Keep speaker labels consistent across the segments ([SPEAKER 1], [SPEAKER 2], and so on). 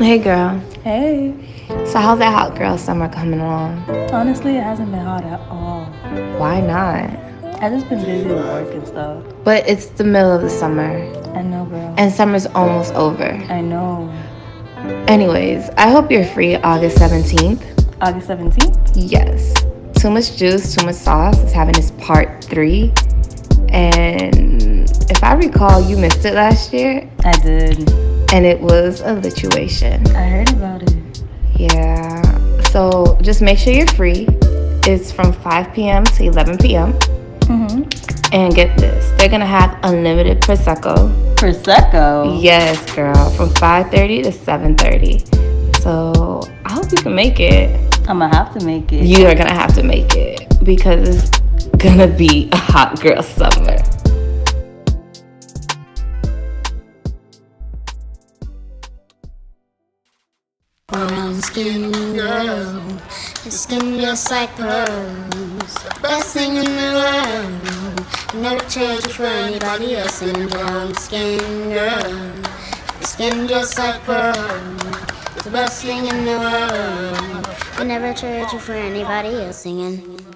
[SPEAKER 1] Hey, girl.
[SPEAKER 2] Hey.
[SPEAKER 1] So, how's that hot girl summer coming along?
[SPEAKER 2] Honestly, it hasn't been hot at all.
[SPEAKER 1] Why not?
[SPEAKER 2] I've just been busy with work and stuff.
[SPEAKER 1] But it's the middle of the summer,
[SPEAKER 2] I know, girl.
[SPEAKER 1] and summer's almost over.
[SPEAKER 2] I know.
[SPEAKER 1] Anyways, I hope you're free August 17th.
[SPEAKER 2] August 17th?
[SPEAKER 1] Yes. Too Much Juice, Too Much Sauce is having its part three. And if I recall, you missed it last year,
[SPEAKER 2] I did.
[SPEAKER 1] And it was a lituation.
[SPEAKER 2] I heard about it.
[SPEAKER 1] Yeah. So just make sure you're free. It's from 5 p.m. to 11 p.m.
[SPEAKER 2] Mm-hmm.
[SPEAKER 1] And get this, they're gonna have unlimited prosecco.
[SPEAKER 2] Prosecco.
[SPEAKER 1] Yes, girl, from 5:30 to 7:30. So I hope you can make it.
[SPEAKER 2] I'ma have to make it.
[SPEAKER 1] You are gonna have to make it because it's gonna be a hot girl summer.
[SPEAKER 3] Skin girl, your skin just like pearls. Best thing in the world. Never trade you for anybody else. And brown skin girl, your skin just like pearls. The best thing in the world. I never trade you for anybody else singing.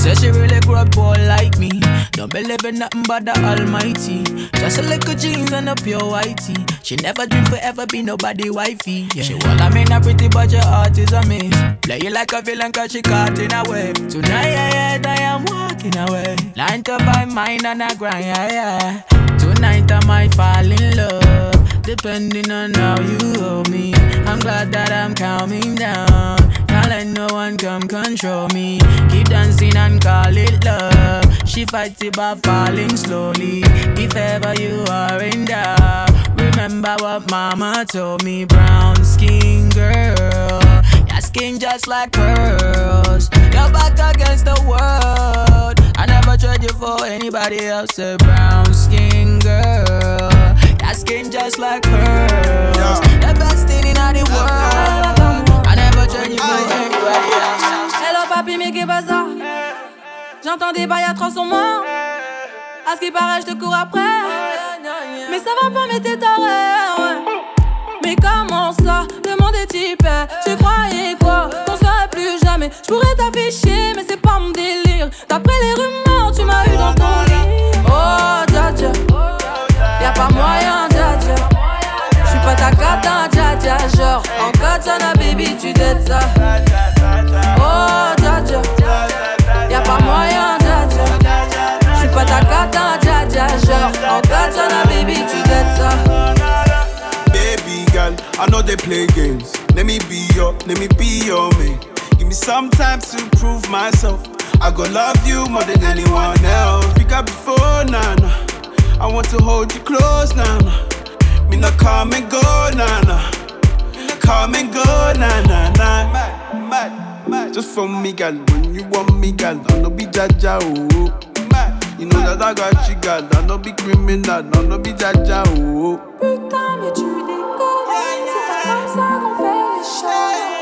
[SPEAKER 4] Said she really grew up poor like me. Don't believe in nothing but the Almighty. Just a little jeans and a pure whitey. She never dream forever be nobody wifey. Yeah. She well, I mean, not pretty, but your heart is a miss. Play you like a villain, cause she caught in a web. Tonight, yeah, I am walking away. Nine to five, mine and I grind, yeah, yeah. Tonight, I might fall in love. Depending on how you hold me. I'm glad that I'm calming down. Can't let no one come control me. Keep dancing and call it love. She fights it by falling slowly. If ever you are in doubt, remember what mama told me. Brown skin girl, your skin just like pearls. You're back against the world. I never trade you for anybody else. A brown skin girl, your skin just like. The best thing in world. I never you.
[SPEAKER 5] Hello papi, J'entends des bails atroces en moi. À ce qui paraît, je te cours après. Mais ça va pas, mais t'es taré. Mais comment ça? Le monde est. Tu croyais quoi? Qu'on serait plus jamais. Je pourrais t'afficher, mais c'est pas mon délire. D'après les rumeurs, tu m'as eu dans ton lit. Oh, pas moyen, dja dja. J'suis pas ta cata, dja dja. Genre, en katana, baby, tu dettes ça. Oh, dja dja. Y'a pas moyen, dja dja. J'suis pas ta cata, dja dja. Genre, en katana, baby, tu dettes ça.
[SPEAKER 6] Baby girl, I know they play games. Let me be your, let me be your man. Give me some time to prove myself. I go love you more than anyone else. Pick up before, nah, nah. I want to hold you close, nah, nah. Me not come and go, nah, nah. Come and go, nah, nah, nah. Mad, mad, mad. Just for me, girl. When you want me, girl, I no be jaja, oh. Mad. You know that I got you, girl. I no be criminal, I no be jaja, oh.
[SPEAKER 5] Putain, mais tu déconnes. C'est pas comme ça qu'on fait les choses.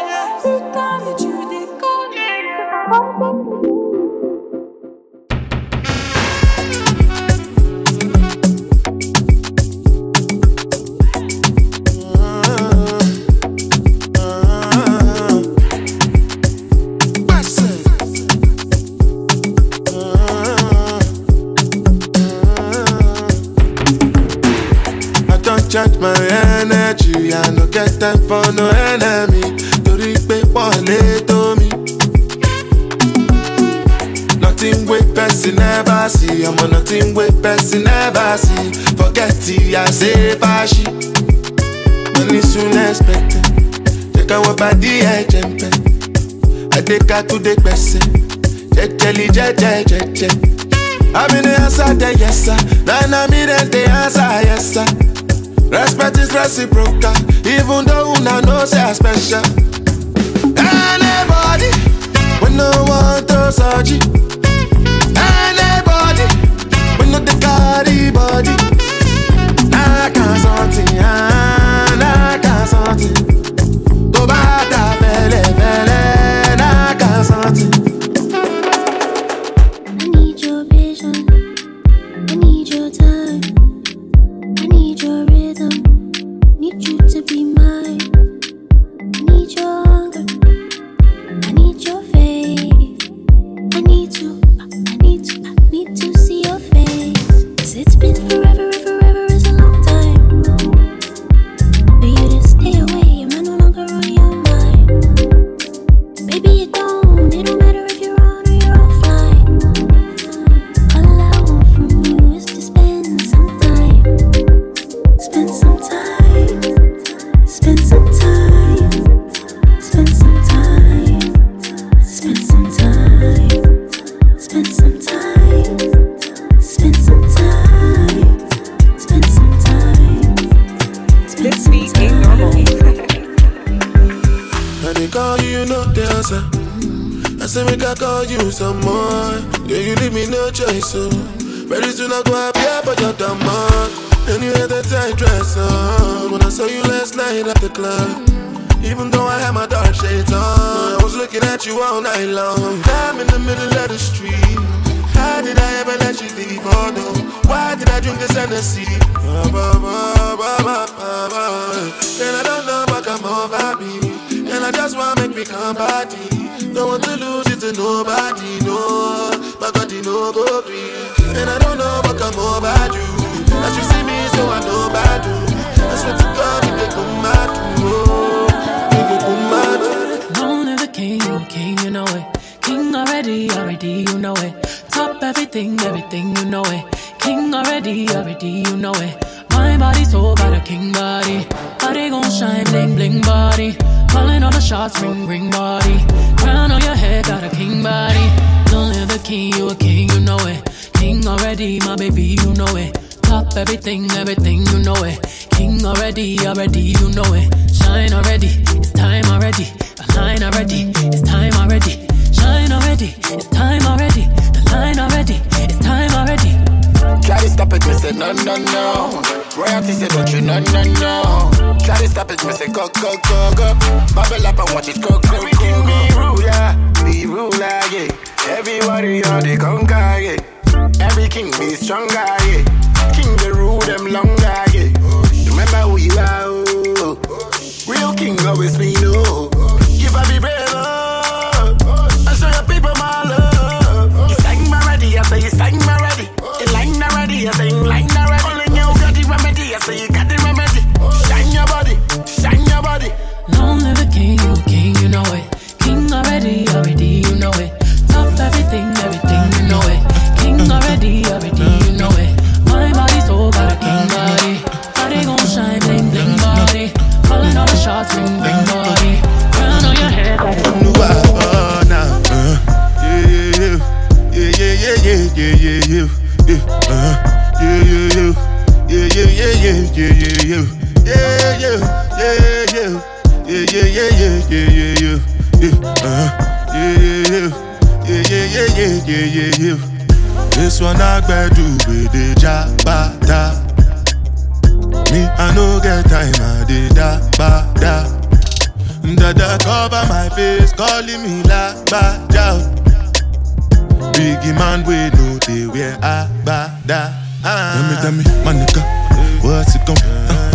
[SPEAKER 7] I don't charge my energy, I no get time for no enemy. Torí pé wọ́n lé tó mi. Nothing wey person never see, ọmọ nothing wey person never see. Forget it, I say fàṣì. Money soon expected, jẹ́ káwọn bá dí ẹ̀jẹ̀ ń pẹ́. Adékatúndé gbẹ̀sẹ̀, jẹ́jẹ́lì jẹ́jẹ́ jẹ́jẹ́. I'm in the answer, the yes sir. Then I'm in the answer, yes sir. Respect is reciprocal, even though una know say I special. Anybody, we no want to search it. Anybody, we no the carry body. Nah, can't something, nah, can't something. you no know the answer. I say make
[SPEAKER 3] I call you some more. Yeah, you leave me no choice, so very soon I go happy for your damn
[SPEAKER 8] And you had that tight dress on when I saw you last night at the club. Even though I had my dark shades on, I was looking at you all night long. I'm in the middle of the street.
[SPEAKER 7] How did I ever let you leave? Oh no, why did I
[SPEAKER 4] drink this Hennessy? Ba, ba, ba, ba, ba, ba. And I don't know I just want make me come party. Don't want to lose it to nobody, no. My God, you know, go free. And I don't know what come over you. As you see me, so I know about you. I swear to God, you can come out, oh. You can come out. Known as king, king, you know it. King already, already, you know it. Top everything, everything, you know it. King already, already, you know it. My body so by the king body. Body gon' shine, bling, bling body. Calling all the shots, ring, ring body. Crown on your head, got a king body. Don't live a king, you a king, you know it. King already, my baby, you know it. Top everything,
[SPEAKER 9] everything, you know it. King already, already, you know it. Shine already, it's time already. The line already, it's time already. Shine already, it's time already. The line already, it's time already.
[SPEAKER 10] Try to stop it, they said no, no, no. Royalty say don't you know no no. Try to stop it, me say go go go go. Bubble up
[SPEAKER 9] and watch it go go go go. Be
[SPEAKER 4] rude yeah, be ruler, yeah. Every warrior they conquer, yeah. Every king be stronger, yeah. King they rule them longer, yeah. Remember who you are, oh. Real king always be no. Give up be brave, oh. I show your people
[SPEAKER 8] my love.
[SPEAKER 10] You sang my ready, I say you sang my ready. You line already, I say you like.
[SPEAKER 8] yeah, yeah, yeah, yeah, yeah, yeah, yeah, yeah, yeah, yeah, yeah, yeah, yeah, yeah, uh-huh. yeah, yeah, yeah, yeah, yeah, yeah, yeah, yeah, yeah. This one I gbadu with the jabata. Me I no get time, I did da ba da. Dada cover my face, calling me la ba da. Biggie man, we know the way a ba da. Ah. Tell me, tell me, my nigga. What's it gonna be?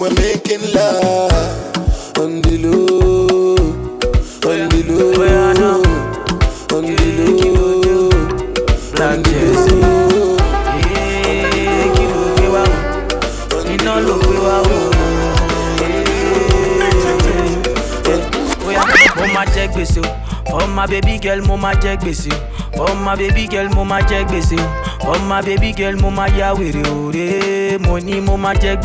[SPEAKER 8] and we're making love. On the low, on the low, oh, on the low, on the low. ma jẹ gbèsè o. For my baby girl mama check jẹ gbèsè o. For my baby girl mama check jẹ gbèsè o. For my baby girl mama ma ya wèrè o. Re mo ní mo ma jẹ.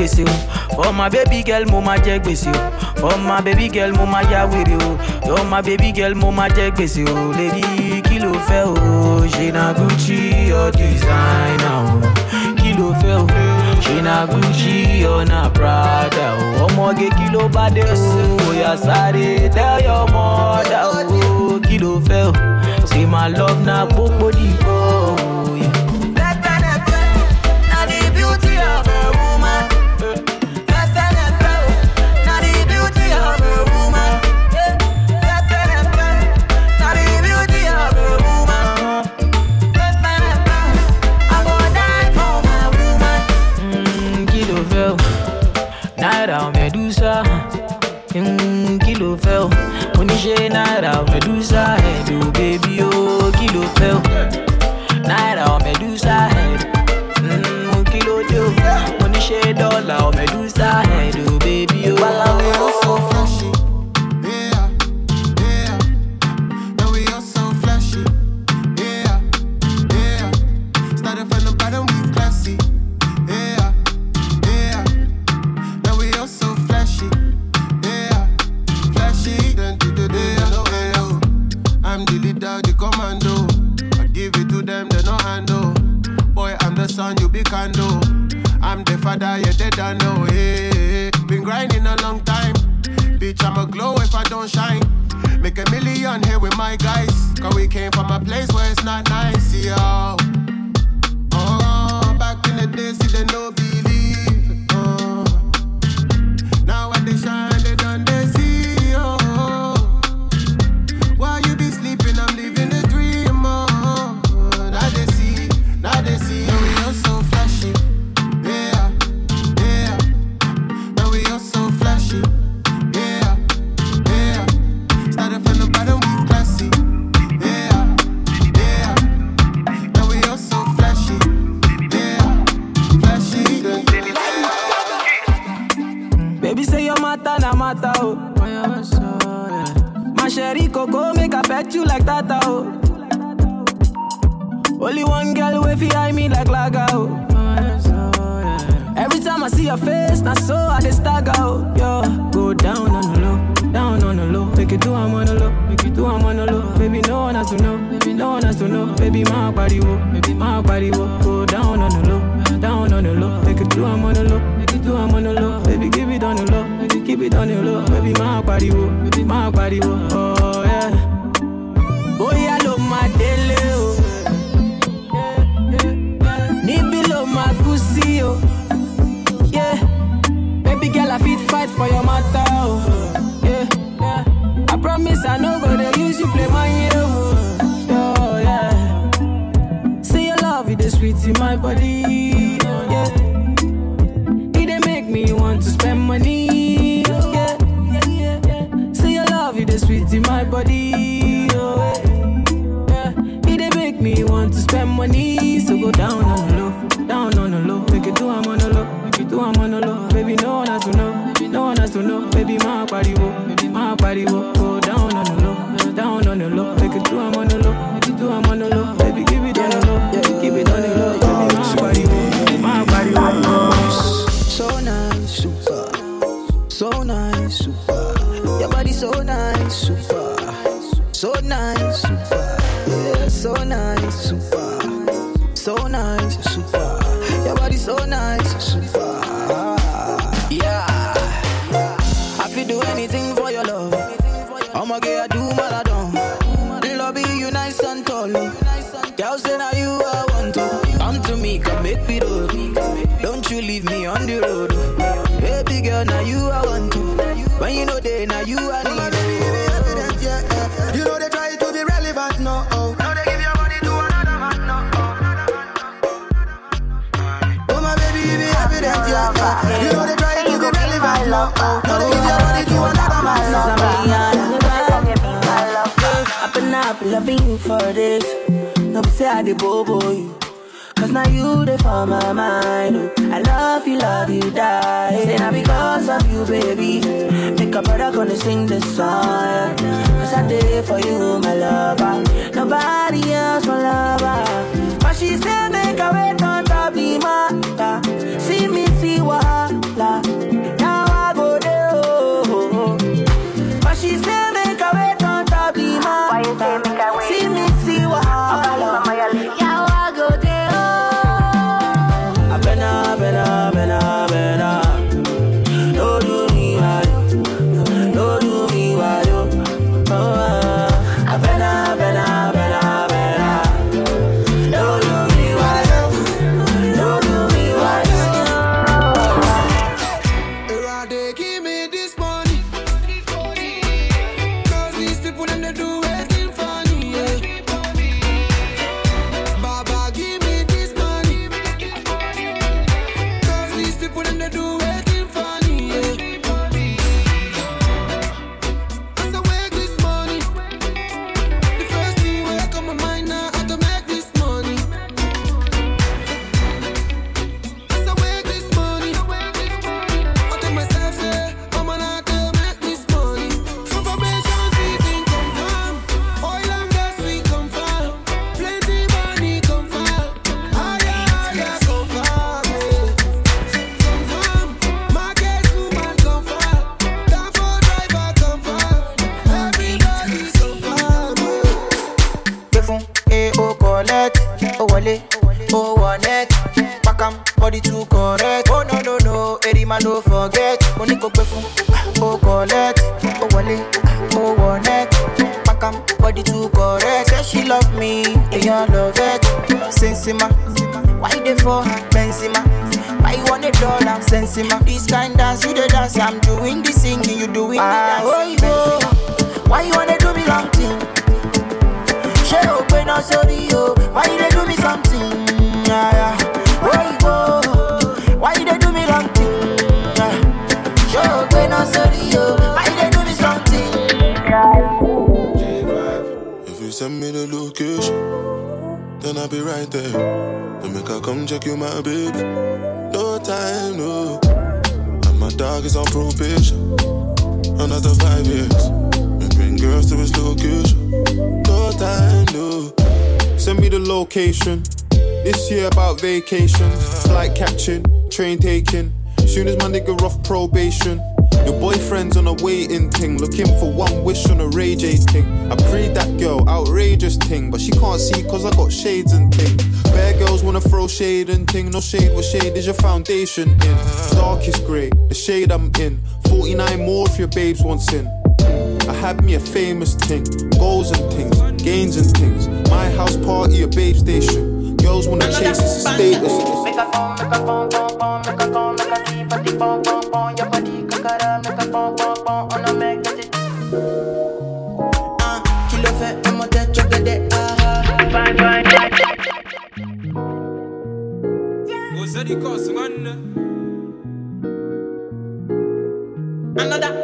[SPEAKER 8] For my baby girl, mo ma jẹ gbèsè o. For my baby girl, mo ma ya wèrè o. For my baby girl, mo ma jẹ gbèsè o. Lady, kí ló fẹ́ na Gucci or designer o? Kí
[SPEAKER 4] ló na Gucci or na Prada o? Ọmọge kí ló bá dé o? Oya tell your mother o. Kí ló? Say my love na gbogbo dìbò o. Yeah. Náírà eye me like laga oh. Every time I see your face, na so I dey stagger oh. Yo, go down on the low, down on the low. Make it do I'm on the low, make it do I'm on the low. Baby no one has to know, baby no one has to know. Baby my body wo, baby my body wo. Go down on the low, down on the low. Make it do I'm on the low, make it do I'm on the low. Baby give it on the low, it keep it on the low. Baby my body wo, baby my body. Oh fight for your matter, oh. Yeah. yeah. I promise I no go to use you play my hero. Oh, oh yeah. Say your love, it is sweet in my body. Oh, yeah. It dey make me want to spend money. Oh, yeah. Say your love, it is sweet in my body. Oh, yeah. It dey make me want to spend money. So go down on the low, down on the low. Make it do I'm on the low, make it do I'm on the low. Baby, no Baby, my body wo, baby, my body wo. Go down on the low, down on the low. Make it do I'm on the low, make it do I'm on the low. Baby, give it on the low, yeah, keep it on the low. Baby, my body wo, my body wo.
[SPEAKER 11] So nice, super. So nice, super. Your body so nice, super. So nice, super. Yeah, so nice, super. So nice, super. Your body so nice, super.
[SPEAKER 8] No. Oh. They give your body to another man, no.
[SPEAKER 12] I've been up loving you for this. No be say I dey bobo you. Cause now you dey for my mind. oh. I love you, love you, die. Say now because of you, baby. Make a brother gonna sing this song. Cause I did for you, my lover. Nobody else, my lover. But she said, make a wait on top the matter. See me, see wahala. Now she said, make a wait on top the matter. See me, see wahala.
[SPEAKER 9] Doing the dance. ah oyibo why you wanna do me long thing. ṣé o pé náà sórí o why you dey do me something yaya oyinbo why you dey do me wrong thing Yeah. ṣé o pé náà sórí o why you dey do me something yaya.
[SPEAKER 7] If you send me the location, then I'll be right there. Then make I come check you, my baby. No time, no. And my dog is on probation. Another five years. We bring girls to his location. No time, no.
[SPEAKER 13] Send me the location. This year about vacations, flight catching, train taking. Soon as my nigga off probation. Your boyfriend's on a waiting thing, looking for one wish on a Ray J thing. I prayed that girl, outrageous thing, but she can't see cause I got shades and thing. Bad girls wanna throw shade and thing, no shade, what shade is your foundation in? Darkest grey, the shade I'm in. 49 more if your babes want in. I had me a famous thing, goals and things, gains and things. My house party, a babe station. Girls wanna chase, it's a status.
[SPEAKER 9] Make a phone, make a phone, phone, phone, make a make a keep a deep phone, phone, phone. Your body kakara, make a phone, phone, phone, on a. Another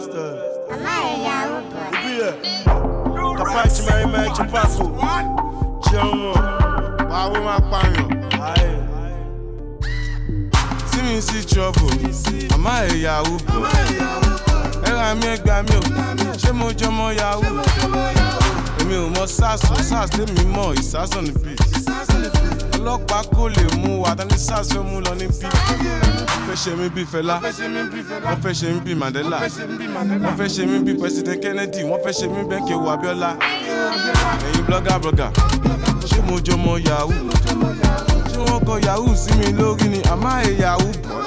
[SPEAKER 14] Preston.
[SPEAKER 3] Ìbílẹ̀ kàpá ti máa ń
[SPEAKER 14] máa ti pàkó. Jẹun wọn, wàá
[SPEAKER 15] wọ́n máa pààyàn. Tí mi sí trouble, màmá ẹ̀ yàwó bọ̀. Ẹ ra mi ẹ mi mí o, ṣé mo jọmọ yàwó? Èmi ò mọ SARS o, SARS tèmi mọ̀ ìsásàn ní bíi. Ọlọ́pàá kò lè mú wa, tani SARS mú lọ ní bíi. Fẹ́ ṣe mí bí Fẹlá. Wọ́n fẹ́ ṣe mí bí Mandela. Wọ́n fẹ́ ṣe mí bí President Kennedy. Wọ́n fẹ́ ṣe mí bẹ́ẹ̀ kí ewu Abiola. Ẹ̀yin blogger blogger. Ṣé mo jọmọ yahoo? Ṣé wọ́n kọ yahoo sí mi lórí ni? Àmọ́ ẹ̀ yahoo bọ̀.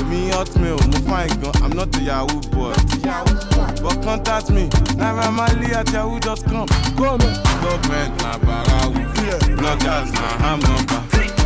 [SPEAKER 15] Èmi hotmail, mo fine gan, I'm not a yahoo boy. But contact me, Naira Marley at yahoo.com. Come Government na barawu, bloggers na ham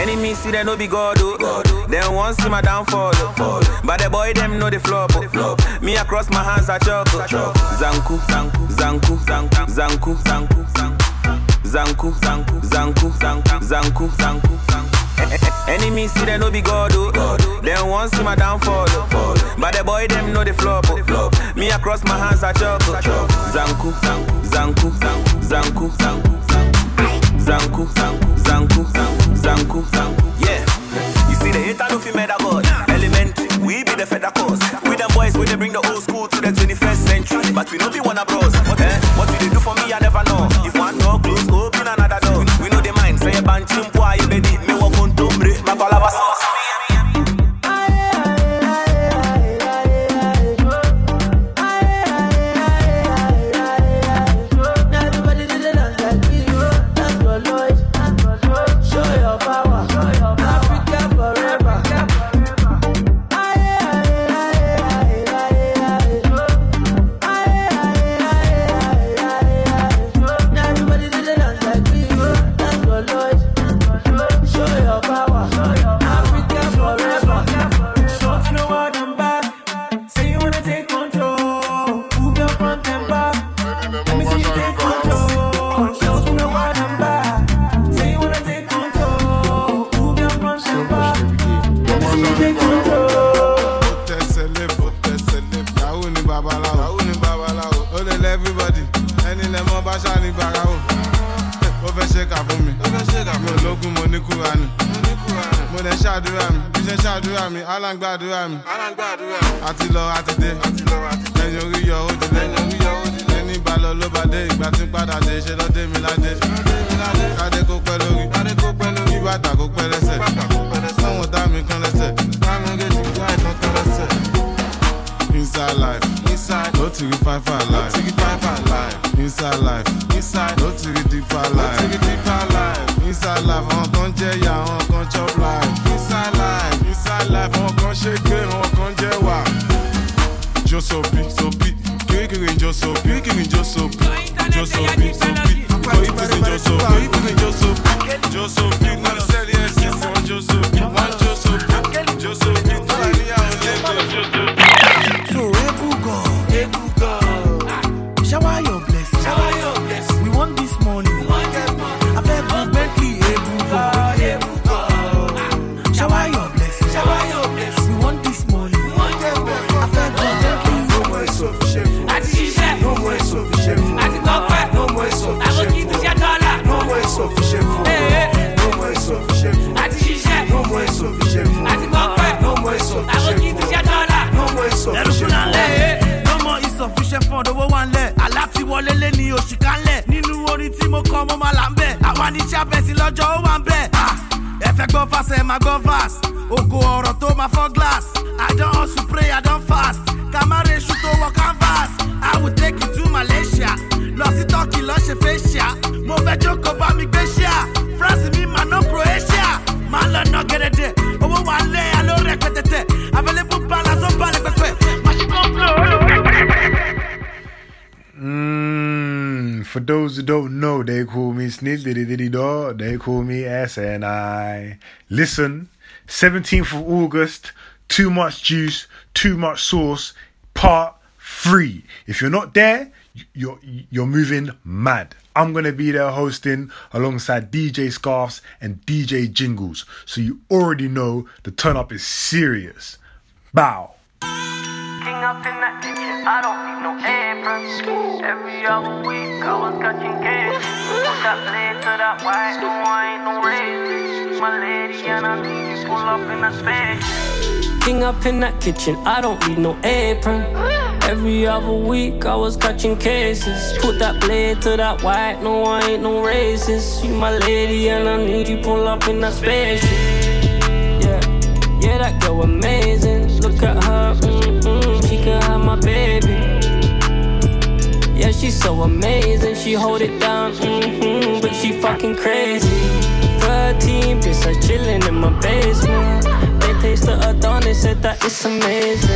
[SPEAKER 9] Enemy see them no be God, oh. Them want see my downfall, oh. But the boy them know the flop, oh. Me across my hands I chop, oh. Zanku, zanku, zanku, zanku, zanku, zanku, zanku, zanku, zanku, zanku, zanku, zanku. Enemy see them no be God, oh. Them want see my downfall, oh. But the boy them know the flop, oh. Me across my hands I chop, oh. Zanku, zanku, zanku, zanku, zanku, zanku, zanku, zanku, zanku, zanku. Yeah. You see the hater no fi murder God. Element, we be the feather cause. We them boys, we they bring the old school to the 21st century. But we know be one to bros. What, eh? what we they do for me, I never know. If one door
[SPEAKER 15] gbàdúrà mi. àti lọ àti dé lẹ́yìn orí yọ ó dé lẹ́ni ìbálò ló bá dé ìgbà tí padà dé ṣe ló dé mi ládé. kádé kó pẹ́ lórí kí kó pẹ́ lẹ́sẹ̀ táwọn dá mi kán lẹ́sẹ̀. Inside life, inside, no tiri five life. no tiri five alive. Inside life, inside, no tiri deep life. no tiri deep alive. Inside life, àwọn kan jẹ́ ìyá, àwọn kan chop life. Inside life better life wọn kàn ṣe gbé wọn kàn jẹ wà. Josobi, sopi kirikiri josopi kirikiri josopi josopi sopi koyipisi josopi koyipisi josopi josopi wọn sẹ́ni ẹ̀sìn fún josopi wọn
[SPEAKER 11] Josobi. wọn dówó wà ńlẹ̀ alátiwọlé lé ní oṣù kánlẹ̀ nínú orin tí mo kọ́ mo máa là ń bẹ̀. Àwa
[SPEAKER 16] ní sábẹ́sì lọ́jọ́ ó wà ń bẹ̀. Ẹ fẹ́ gbọ́ fásẹ̀ ẹ máa gbọ́ fast ògo ọ̀rọ̀ tó máa fọ́ glass. I don hustle pray i don fast. Kamare ṣu tó wọ canvas. I will take you to malaysia. Lọ sí turkey lọ ṣe facia mo fẹ́ jókòó bá mi gbé ṣíà. France mi mà ná croatia. Máa lọ ná
[SPEAKER 17] gẹ́gẹ́dẹ́. Those who don't know, they call me Sniz Diddy Diddy Dog. They call me SNI. Listen, 17th of August, Too Much Juice, Too Much Sauce, Part 3. If you're not there, you're, you're moving mad. I'm going to be there hosting alongside DJ Scarfs and DJ Jinglez. So you already know the turn up is serious. Bow.
[SPEAKER 18] King up in that kitchen, I don't need no apron. Every other week, I was catching cases. Put that blade to that white, no, I ain't no racist. My lady, and I need you pull up in that space. King up in that kitchen, I don't need no apron. Every other week, I was catching cases. Put that blade to that white, no, I ain't no racist. You my lady, and I need you pull up in that spaceship. Yeah, yeah, that girl amazing. Look at her, mm-mm, can have my baby. Yeah, she's so amazing. She hold it down, mm-hmm, but she fucking crazy. 13 bitch, I chillin' in my basement. They tasted Adonis, said that it's amazing.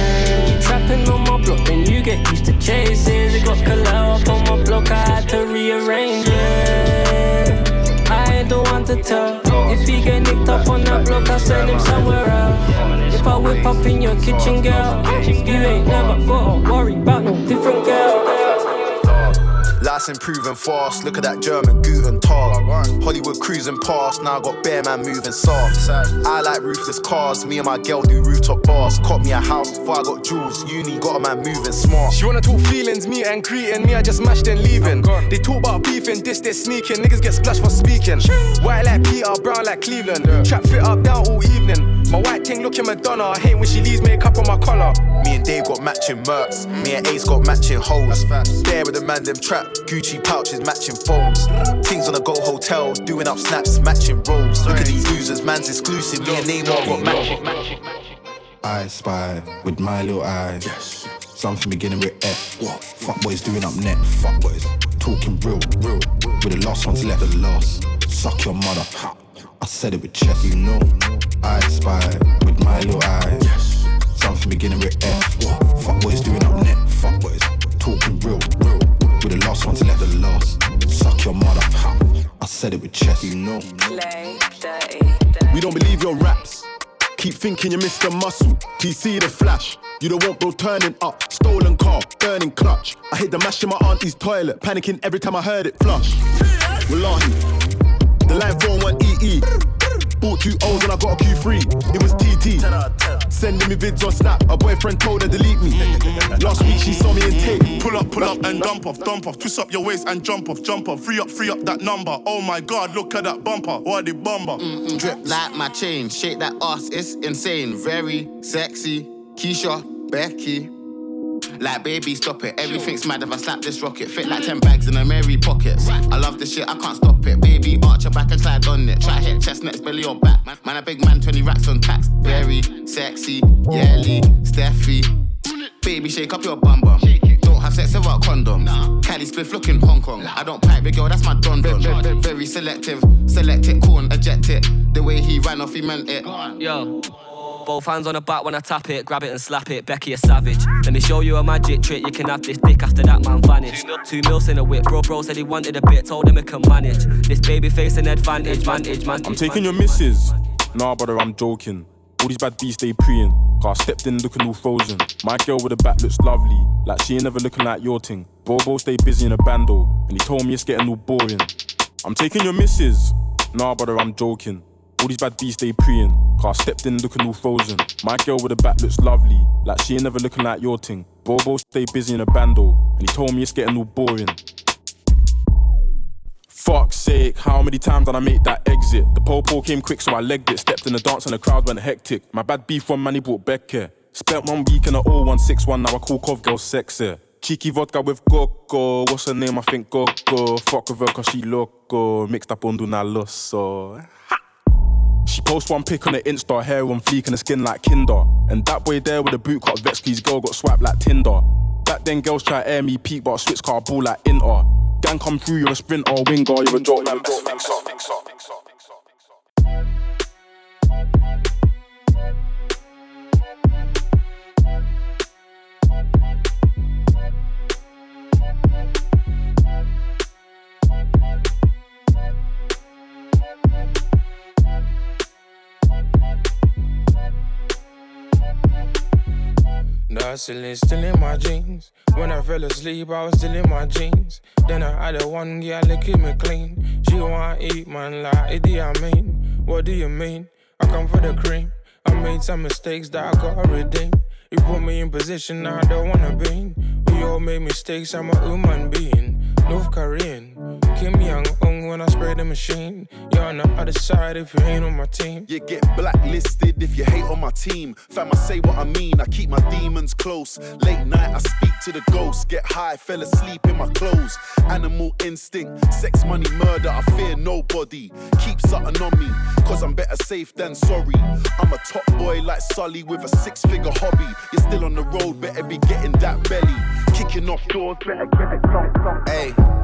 [SPEAKER 18] You trapping on my block, then you get used to chases. It got Kalao up on my block, I had to rearrange it. I ain't the one to tell. If he get nicked up on that block, I'll send him somewhere else. If I whip up in your kitchen, girl, you ain't never gotta worry about no different girl.
[SPEAKER 19] Life's improving fast. Look at that German Guten Tag. Hollywood cruising past. Now I got bear man moving soft. I like ruthless cars. Me and my girl do rooftop bars. Caught me a house before I got jewels. Uni got a man moving smart.
[SPEAKER 20] She wanna talk feelings, me and Cretan, me I just mashed and leaving. They talk about beefing, this they sneaking, niggas get splashed for speaking. White like Peter, brown like Cleveland. Trap fit up down all evening. My white ting looking Madonna, I hate when she leaves makeup on my collar.
[SPEAKER 19] Me and Dave got matching mercs. Me and Ace got matching holes. There with the man them trap. Gucci pouches matching phones. Things on a go hotel, doing up snaps, matching robes. Look at these losers, man's exclusive. Me and Neymar got matching.
[SPEAKER 21] I spy with my little eyes. Yes. Something beginning with F. What? Fuck boys doing up net. Fuck boys talking real, real. With the last ones left, the last. Suck your mother. I said it with chest, you know. I spy with my little eyes. Yes. Something beginning with F. What? Fuck boys doing up net. Fuck boys talking real, real. With the last ones left, the last. Suck your mother. I said it with chest, you know.
[SPEAKER 22] We don't believe your raps. Keep thinking you're Mr. Muscle. TC the flash. You don't want bro turning up. Stolen car, burning clutch. I hit the mash in my auntie's toilet. Panicking every time I heard it flush. Q3. It was TT. Sending me vids on Snap. A boyfriend told her delete me. Last week she saw me in tape.
[SPEAKER 13] Pull up, pull up and dump off, dump off. Twist up your waist and jump off, jump off. Free up, free up that number. Oh my god, look at that bumper. What the bumper?
[SPEAKER 14] Drip like my chain, shake that ass, it's insane. Very sexy, Keisha, Becky. Like baby, stop it. Everything's mad if I slap this rocket. Fit like 10 bags in a Mary pockets. I love this shit, I can't stop it. Baby, arch your back and slide on it. Try hit chestnuts, belly or back. Man, a big man, 20 racks on tax. Very sexy, Yelly, Steffi. Baby, shake up your bum bum. Don't have sex without condoms. Cali spliff looking Hong Kong. I don't pipe, big girl, that's my don don. Very selective, select it, corn, eject it. The way he ran off, he meant it.
[SPEAKER 23] Yo. Both hands on the back when I tap it, grab it and slap it. Becky a savage. Let me show you a magic trick. You can have this dick after that man vanished. Two mils in a whip, bro. Bro said he wanted a bit, told him he can manage. This baby face an advantage, advantage, man.
[SPEAKER 22] I'm taking your misses. Nah, brother, I'm joking. All these bad beats, they preying. Cause I stepped in looking all frozen. My girl with the back looks lovely. Like she ain't never looking like your ting. Bobo stay busy in a bando. And he told me it's getting all boring. I'm taking your misses. Nah, brother, I'm joking. All these bad beats, they preying. I stepped in looking all frozen. My girl with the back looks lovely. Like she ain't never looking like your ting. Bobo stay busy in a bando. And he told me it's getting all boring. Fuck's sake, how many times did I make that exit? The popo came quick, so I legged it. Stepped in the dance and the crowd went hectic. My bad beef one man, he brought Beck here. Spent one week in a 0161, now I call Cov girl sexy. Cheeky vodka with coco. What's her name? I think Coco. Fuck with her cause she loco. Mixed up on na loso. She post one pic on the Insta, hair on fleek and the skin like Kinder. And that boy there with the boot cut Vexky's girl got swiped like Tinder. Back then girls try air me peak, but I switch car ball like Inter. Gang come through, you're a sprinter, winger, you're a joke man.
[SPEAKER 24] Hustling still in my jeans. When I fell asleep, I was still in my jeans. Then I had a one girl that keep me clean. She wanna eat, man, like, Idi Amin. What do you mean? I come for the cream. I made some mistakes that I gotta redeem. You put me in position I don't wanna be in. We all made mistakes, I'm a human being. North Korean. Kim Jong Un when I spray the machine. You're on the other side if you ain't on my team.
[SPEAKER 13] You get blacklisted if you hate on my team. Fam, I say what I mean, I keep my demons close. Late night, I speak to the ghosts. Get high, fell asleep in my clothes. Animal instinct, sex, money, murder. I fear nobody. Keep something on me, cause I'm better safe than sorry. I'm a top boy like Sully with a six figure hobby. You're still on the road, better be getting that belly. Kicking off doors, better get it.
[SPEAKER 23] Hey.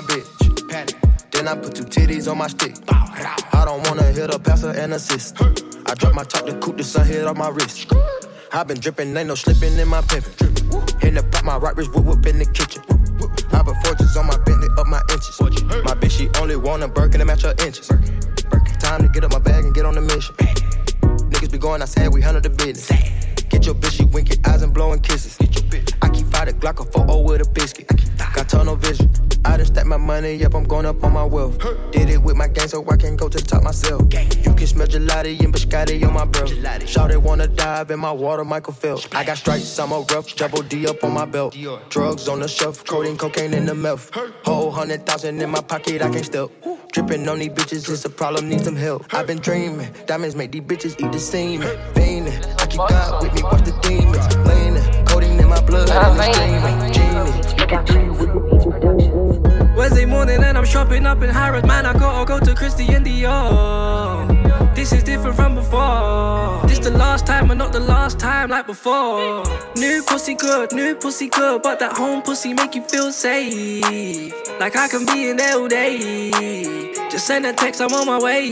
[SPEAKER 25] My bitch. Then I put two titties on my stick. I don't wanna hit a passer and assist. I drop my top to coupe the sun hit on my wrist. i been dripping, ain't no slipping in my pimpin'. In the pot, my right wrist whoop whoop in the kitchen. I put fortunes on my Bentley up my inches. My bitch, she only want a Birkin to match her inches. Time to get up my bag and get on the mission. Niggas be going outside, we handle the business. Get your bitch, she winking eyes and blowing kisses. I keep the Glock a 4 with a biscuit. Got tunnel vision. I done stack my money, up, I'm going up on my wealth. Did it with my gang, so I can go to the top myself. You can smell gelati and biscotti on my breath. Shout it wanna dive in my water, Michael Phelps. I got stripes, I'm a rough, double D up on my belt. Drugs on the shelf, coding cocaine in the mouth. Whole hundred thousand in my pocket, I can't step. Dripping on these bitches, it's a problem, need some help. I've been dreaming, diamonds make these bitches eat the semen. Fiending, I keep God with me, watch the demons. Leaning, codeine in my blood, and it's dreaming.
[SPEAKER 4] Wednesday morning and I'm shopping up in Harrods. Man, I gotta go to Christian Dior. This is different from before. This the last time, but not the last time like before. New pussy good, new pussy good, but that home pussy make you feel safe. Like I can be in there all day. Just send a text, I'm on my way.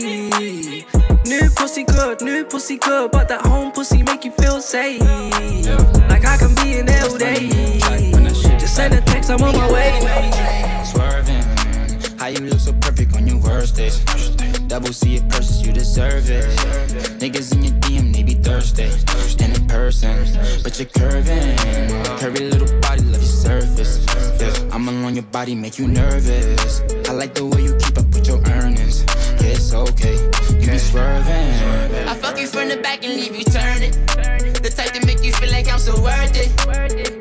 [SPEAKER 4] New pussy good, new pussy good, but that home pussy make you feel safe. Like I can be in there all day. Just send a text, I'm on my way.
[SPEAKER 26] You look so perfect on your worst days. Double C it purses, you deserve it. Niggas in your DM, they be thirsty. And in person, but you're curving. Curvy little body, love your surface. Yeah, I'm along your body, make you nervous. I like the way you keep up with your earnings. Yeah, it's okay, you be swerving.
[SPEAKER 27] I fuck you from the back and leave you turning. The type to make you feel like I'm so worth it.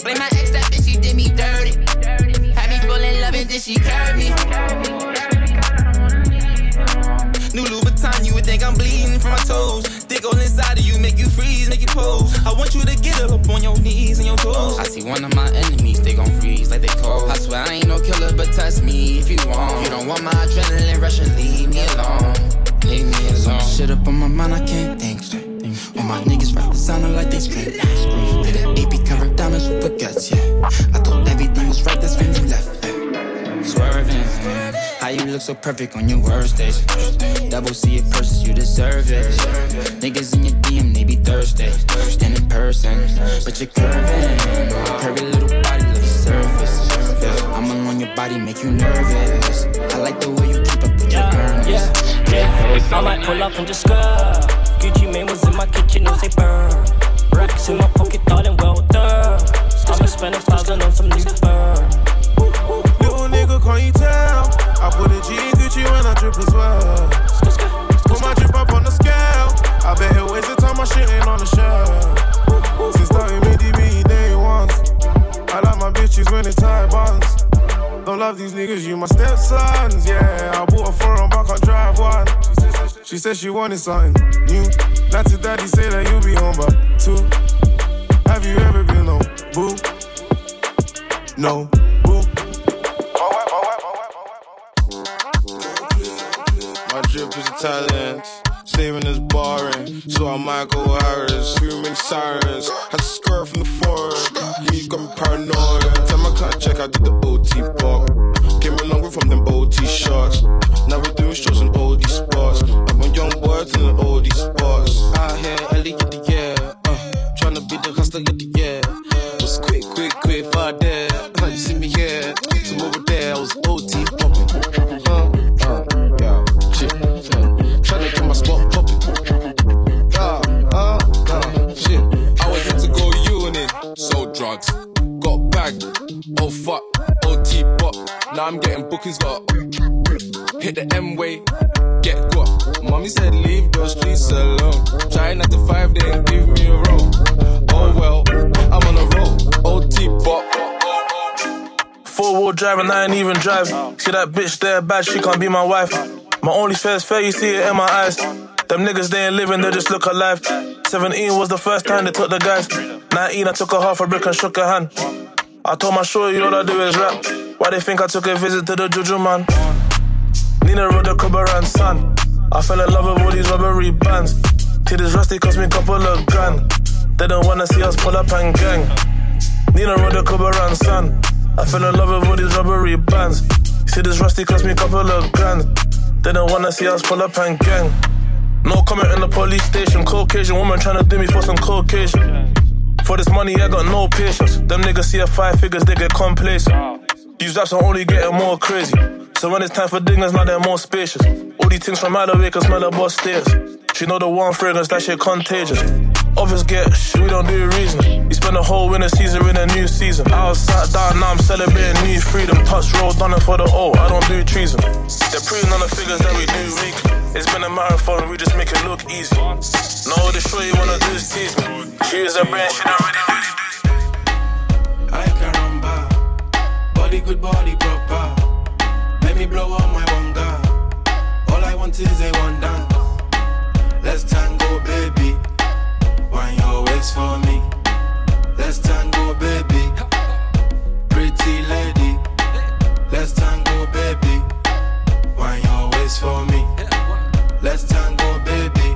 [SPEAKER 27] Blame my ex, that bitch, she did me dirty. Had me fall in love and then she curved me. Toes. Dick all inside of you, make you freeze, make you pose. I want you to get up on your knees and your toes.
[SPEAKER 26] I see one of my enemies, they gon' freeze like they cold. I swear I ain't no killer, but test me if you want. You don't want my adrenaline rushing, leave me alone. Leave me alone. Shit up on my mind, I can't think straight. All my niggas rap sounding like they scream. Hit an AP cover diamonds with baguettes, yeah. I thought every look so perfect on your worst days. Double C it purses, you deserve it. Niggas in your DM, they be thirsty. And in person, but you're curving. Curvy little body, look surface. Yeah, I'm alone your body, make you nervous. I like the way you keep up with your burn.
[SPEAKER 28] Yeah, yeah. I might pull up and just skirt. Gucci Mane was in my kitchen, no say burn. Racks in my pocket, thought and well done. I'ma spend a thousand on some new burn.
[SPEAKER 14] Can't you tell? I put a G in Gucci when I drip as well. Put my drip up on the scale. I bet it waste the time my shit ain't on the shelf. Since starting me DB day ones. I like my bitches when they tie buns. Don't love these niggas, you my stepsons. Yeah, I bought a foreign back on drive one. She said she wanted something new. Not to daddy say that you'll be home by two. Have you ever been on boo? No,
[SPEAKER 6] is saving is boring. So I might go Harris, screaming sirens. To skirt from the forest, you got me paranoid. Time I cut check, I did the OT block. Came along with from them OT shots. Now we're doing shows in all these spots. I'm a young boy in all these spots. Got hit the M way, get got. Mommy said leave those streets alone. Trying not to five, they ain't give me a roll. Oh well, I'm on a roll. OT pop.
[SPEAKER 29] Four wheel drive and I ain't even drive. See that bitch there bad, she can't be my wife. My only fair is fair, you see it in my eyes. Them niggas they ain't living, they just look alive. 17 was the first time they took the guys. 19 I took a half a brick and shook her hand. I told my shorty all I do is rap. Why they think I took a visit to the Juju man? Nina rode the crib around son. I fell in love with all these rubbery bands. Titties rusty cost me a couple of grand. They don't wanna see us pull up and gang. Nina rode the crib around son. I fell in love with all these rubbery bands. See this rusty cost me a couple of grand. They don't wanna see us pull up and gang. No comment in the police station. Caucasian woman trying to do me for some Caucasian. For this money, I got no patience. Them niggas see a five figures, they get complacent. These raps are only getting more crazy. So when it's time for dingers, now they're more spacious. All these things from out of way can smell the boss stairs. She know the one fragrance, that shit contagious. Others get shit, we don't do reason. We spend the whole winter season in a new season. I was sat down, now I'm celebrating new freedom. Touch roll, done it for the O, I don't do treason. They're proving on the figures that we do weekly. It's been a marathon, we just make it look easy. No, the show you wanna do is tease me. She is a brand, she don't really do
[SPEAKER 14] Body good, body proper. Let me blow on my wanga. All I want is a one dance. Let's tango, baby. Wine your waist for me. Let's tango, baby. Pretty lady. Let's tango, baby. Wine your waist for me. Let's tango, baby.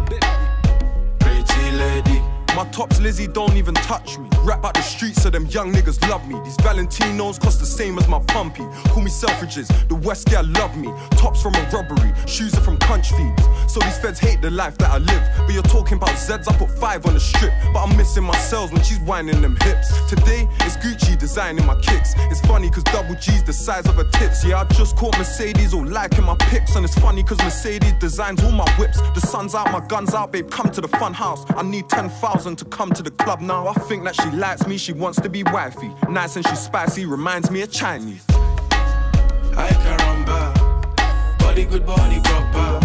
[SPEAKER 14] Pretty lady.
[SPEAKER 13] My tops Lizzie don't even touch me. Rap out the streets so them young niggas love me. These Valentinos cost the same as my pumpy. Call me Selfridges, the West girl love me. Tops from a robbery, shoes are from crunch feeds. So these feds hate the life that I live. But you're talking about Zeds, I put five on the strip. But I'm missing my cells when she's whining them hips. Today, it's Gucci designing my kicks. It's funny cause double G's the size of her tits. Yeah, I just caught Mercedes all liking my pics. And it's funny cause Mercedes designs all my whips. The sun's out, my gun's out, babe, come to the fun house. I need 10,000 to come to the club now. I think that she likes me, she wants to be wifey. Nice and she's spicy, reminds me of Chinese.
[SPEAKER 14] I can run back. Body good, body proper.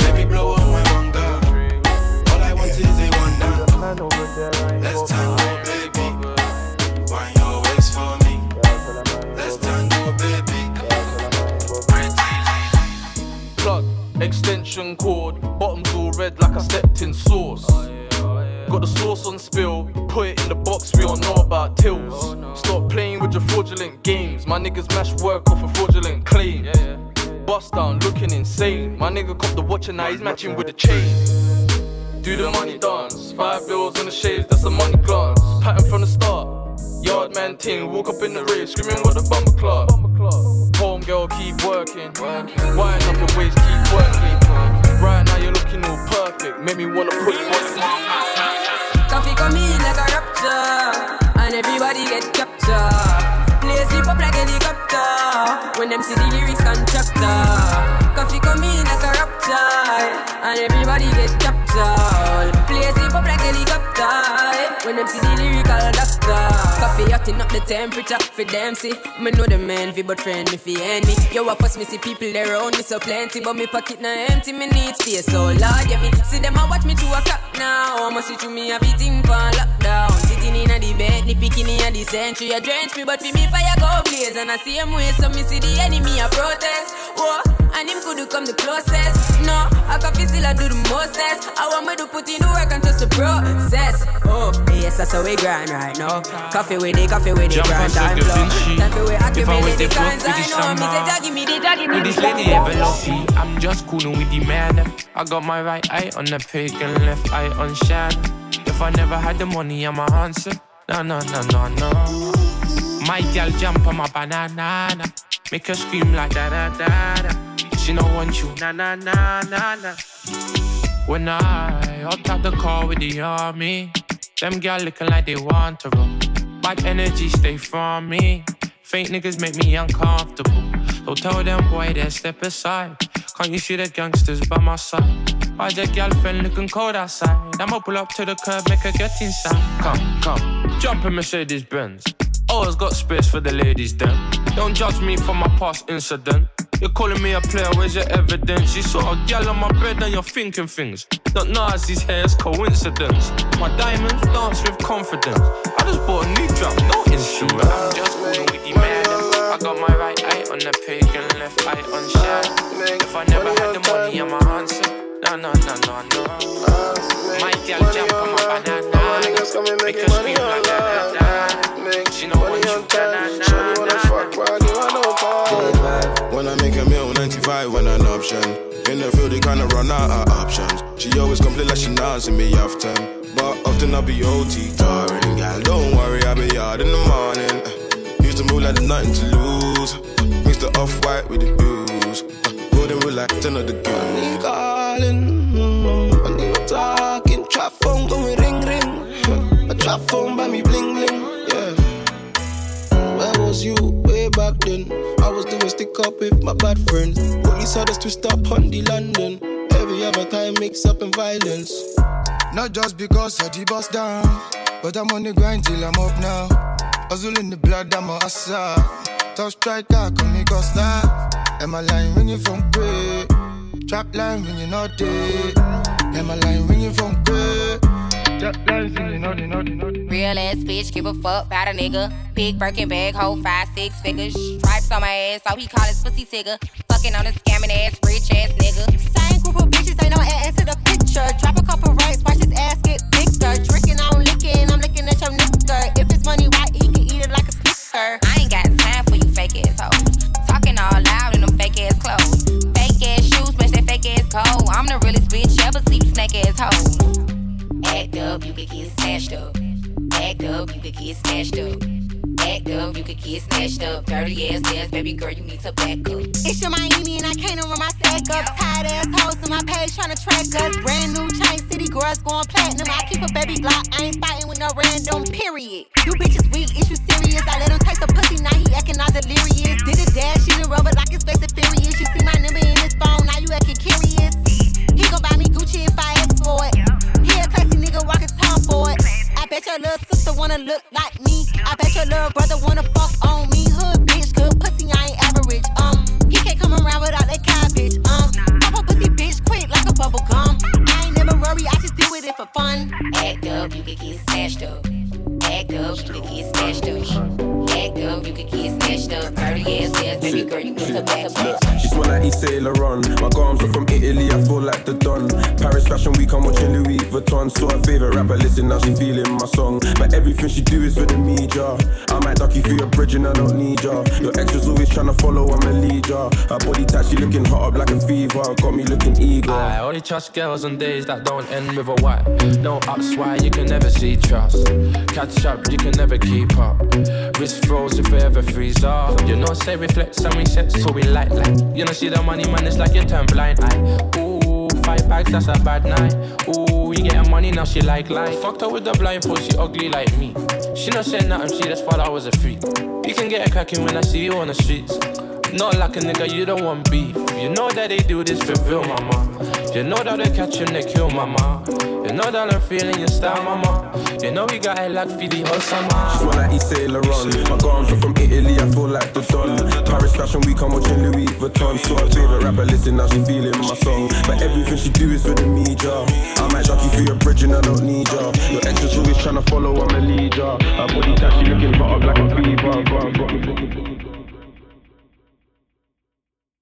[SPEAKER 14] Let me blow on my wanga. All I want is a one dance. Let's tango, baby. Wine your waist for me. Let's tango, baby.
[SPEAKER 30] Plug, extension cord, bottoms all red like I stepped in sauce. Got the sauce on spill, put it in the box, we all know about tills. Stop playing with your fraudulent games, my niggas mash work off a fraudulent claim. Bust down, looking insane. My nigga cop the watch and now he's matching with the chain. Do the money dance, five bills on the shades, that's the money glance. Pattern from the start, yard man ting, walk up in the rave, screaming what the bumper club. Home, girl, keep working. Wind up your waist, keep working. Right now you're looking all perfect, make me wanna put you on
[SPEAKER 31] come in like a rapture, and everybody get captured. Play sleep up like helicopter, when them see the lyrics constructor. Coffee come in like a rapture, and everybody get captured. Play sleep up like a helicopter, when them see the lyrical doctor. Coffee hotting up the temperature for them see. Me know the man but friend me fi me. Yo, I first me see people around me so plenty, but me pocket na empty. Me need space so Lord, yeah me see them a watch me to a clock now. I'ma see through me everything for lockdown. Sitting in a the bed, the picking in a the century. I drench me, but for me fire go blaze and I see him way so me see the enemy a protest. Whoa, and him could come the closest. No, I can feel still I do the mostest. I want me to put in the work and trust the process. Oh, yes, that's how we grind right now. Coffee with it, coffee with it, grind time flow. For we activate the kinds I know. Me say, Jaggy me, the Jaggy me.
[SPEAKER 32] With this lady ever love me, I'm just coolin' with the man. I got my right eye on the pig and left eye on shine. If I never had the money, I'm a answer. No, no, no, no, no. My gal jump on my banana. Make her scream like da da da da. She no want you, na na na na na. When I hopped out the car with the army, them gal looking like they want to run. Bad energy stay from me. Fake niggas make me uncomfortable. So tell them boy they step aside. Can't you see the gangsters by my side? Why that girlfriend looking cold outside? I'ma pull up to the curb, make her get inside. Come, come, jump in Mercedes Benz. Always got space for the ladies then. Don't judge me for my past incident. You're calling me a player, where's your evidence? You saw a gal on my bed and you're thinking things. Don't know as these hairs coincidence. My diamonds dance with confidence. I just bought a new drum, no instrument. I'm just coolin' with the man. I got my right eye on the pig and left eye on shine. If I never had the money, I'm a answer. No, no, no, no, no. My gal jump on my banana. Her scream like da. She know what you da na na na.
[SPEAKER 8] When I make a meal, 95 when an option. In the field, they kinda run out of options. She always complain like she nods me often. But often I'll be OT, touring. Girl, don't worry, I'll be out in the morning. Used to move like there's nothing to lose. Mix the off white with the blues. Golden rule like 10 of the girls. calling, mm, when you talking, trap phone going ring ring. A trap phone by me bling bling, yeah. Where was you way back then? I was doing stick up with my bad friends. Police had us twist up on the London. Every other time mix up in violence.
[SPEAKER 33] Not just because I the bust down, but I'm on the grind till I'm up now. Hustle in the blood, I'm a hustler. Tough striker, call me Costa. Am I lying when you from great? Trap line when you're not dead. Am I lying when you from great?
[SPEAKER 34] Real ass bitch, give a fuck about a nigga. Big Birkin bag, hold five, six figures. Stripes on my ass, so he call his pussy tigger. Fucking on a scamming ass, rich ass nigga. Same group of bitches, ain't no ass to the picture. Drop a couple rights, watch his ass get bigger. Drinking, I'm licking, I'm licking at your nigga. If it's money, why he can eat it like a snicker? I ain't got time for you fake ass hoes. Talking all loud in them fake ass clothes. Fake ass shoes, match that fake ass coat. I'm the realest bitch ever see snake ass hoes. Act up, you could get snatched up. Act up, you could get snatched up. Act up, you could get snatched up. Dirty ass ass, baby girl, you need to back up.
[SPEAKER 35] It's your Miami and I can't run my stack up. Tired ass hoes on my page trying to track us. Brand new chain city girls going platinum. I keep a baby Glock, I ain't fighting with no random. Period. You bitches weak, is you serious? I let him taste the pussy, now he acting all delirious. Did a dash, she done rubber like it's fast and furious. You see my number in his phone, now you acting curious. He gon' buy me Gucci if I ask for it. He a classy nigga walking tom for it. I bet your little sister wanna look like me. I bet your little brother wanna fuck on me. Hood bitch, good pussy, I ain't average. Um, he can't come around without that cabbage. Um, pop a pussy bitch quick like a bubble gum. I ain't never worry, I just do it it for fun.
[SPEAKER 34] Act up, you could get snatched up. Act up, you could get snatched up. Act up, you could get snatched up. Dirty ass ass, baby girl, you need to back up.
[SPEAKER 36] She smell like Yves Saint Laurent. My garms are from Italy, I feel like the Don. Fashion Week, I'm watching Louis Vuitton. So her favorite rapper, listen now she feeling my song. But everything she do is for the media. I might duck you through your bridge and I don't need ya. Your ex was always trying to follow, I'm a leader. Her body tight, she looking hot up like a fever. Got me looking eager.
[SPEAKER 32] I only trust girls on days that don't end with a wipe. No ups, why you can never see trust. Catch up, you can never keep up. Wrist froze if forever freeze up. You know, say reflex and we so we light like. You know, see the money man, it's like you turn blind eye. Ooh, five bags, that's a bad night. Ooh, we getting money now, she like life. Fucked her with the blindfold, she ugly like me. She not saying nothing, she just thought I was a freak. You can get a cracking when I see you on the streets. Not like a nigga, you don't want beef. You know that they do this for real, mama. You know that they catch him, they kill mama. You know that I'm feeling your style, mama. You know we got it like for the whole summer.
[SPEAKER 36] She's one like Saint Laurent. My garms are from Italy, I feel like the Don. Paris Fashion Week, I'm watching Louis Vuitton. So her favorite rapper, listen, now she feeling my song. But everything she do is for the media. I might duck you through your bridge and I don't need ya. Your ex is always trying to follow, I'm a leader. Her body that she looking hot up like a fever.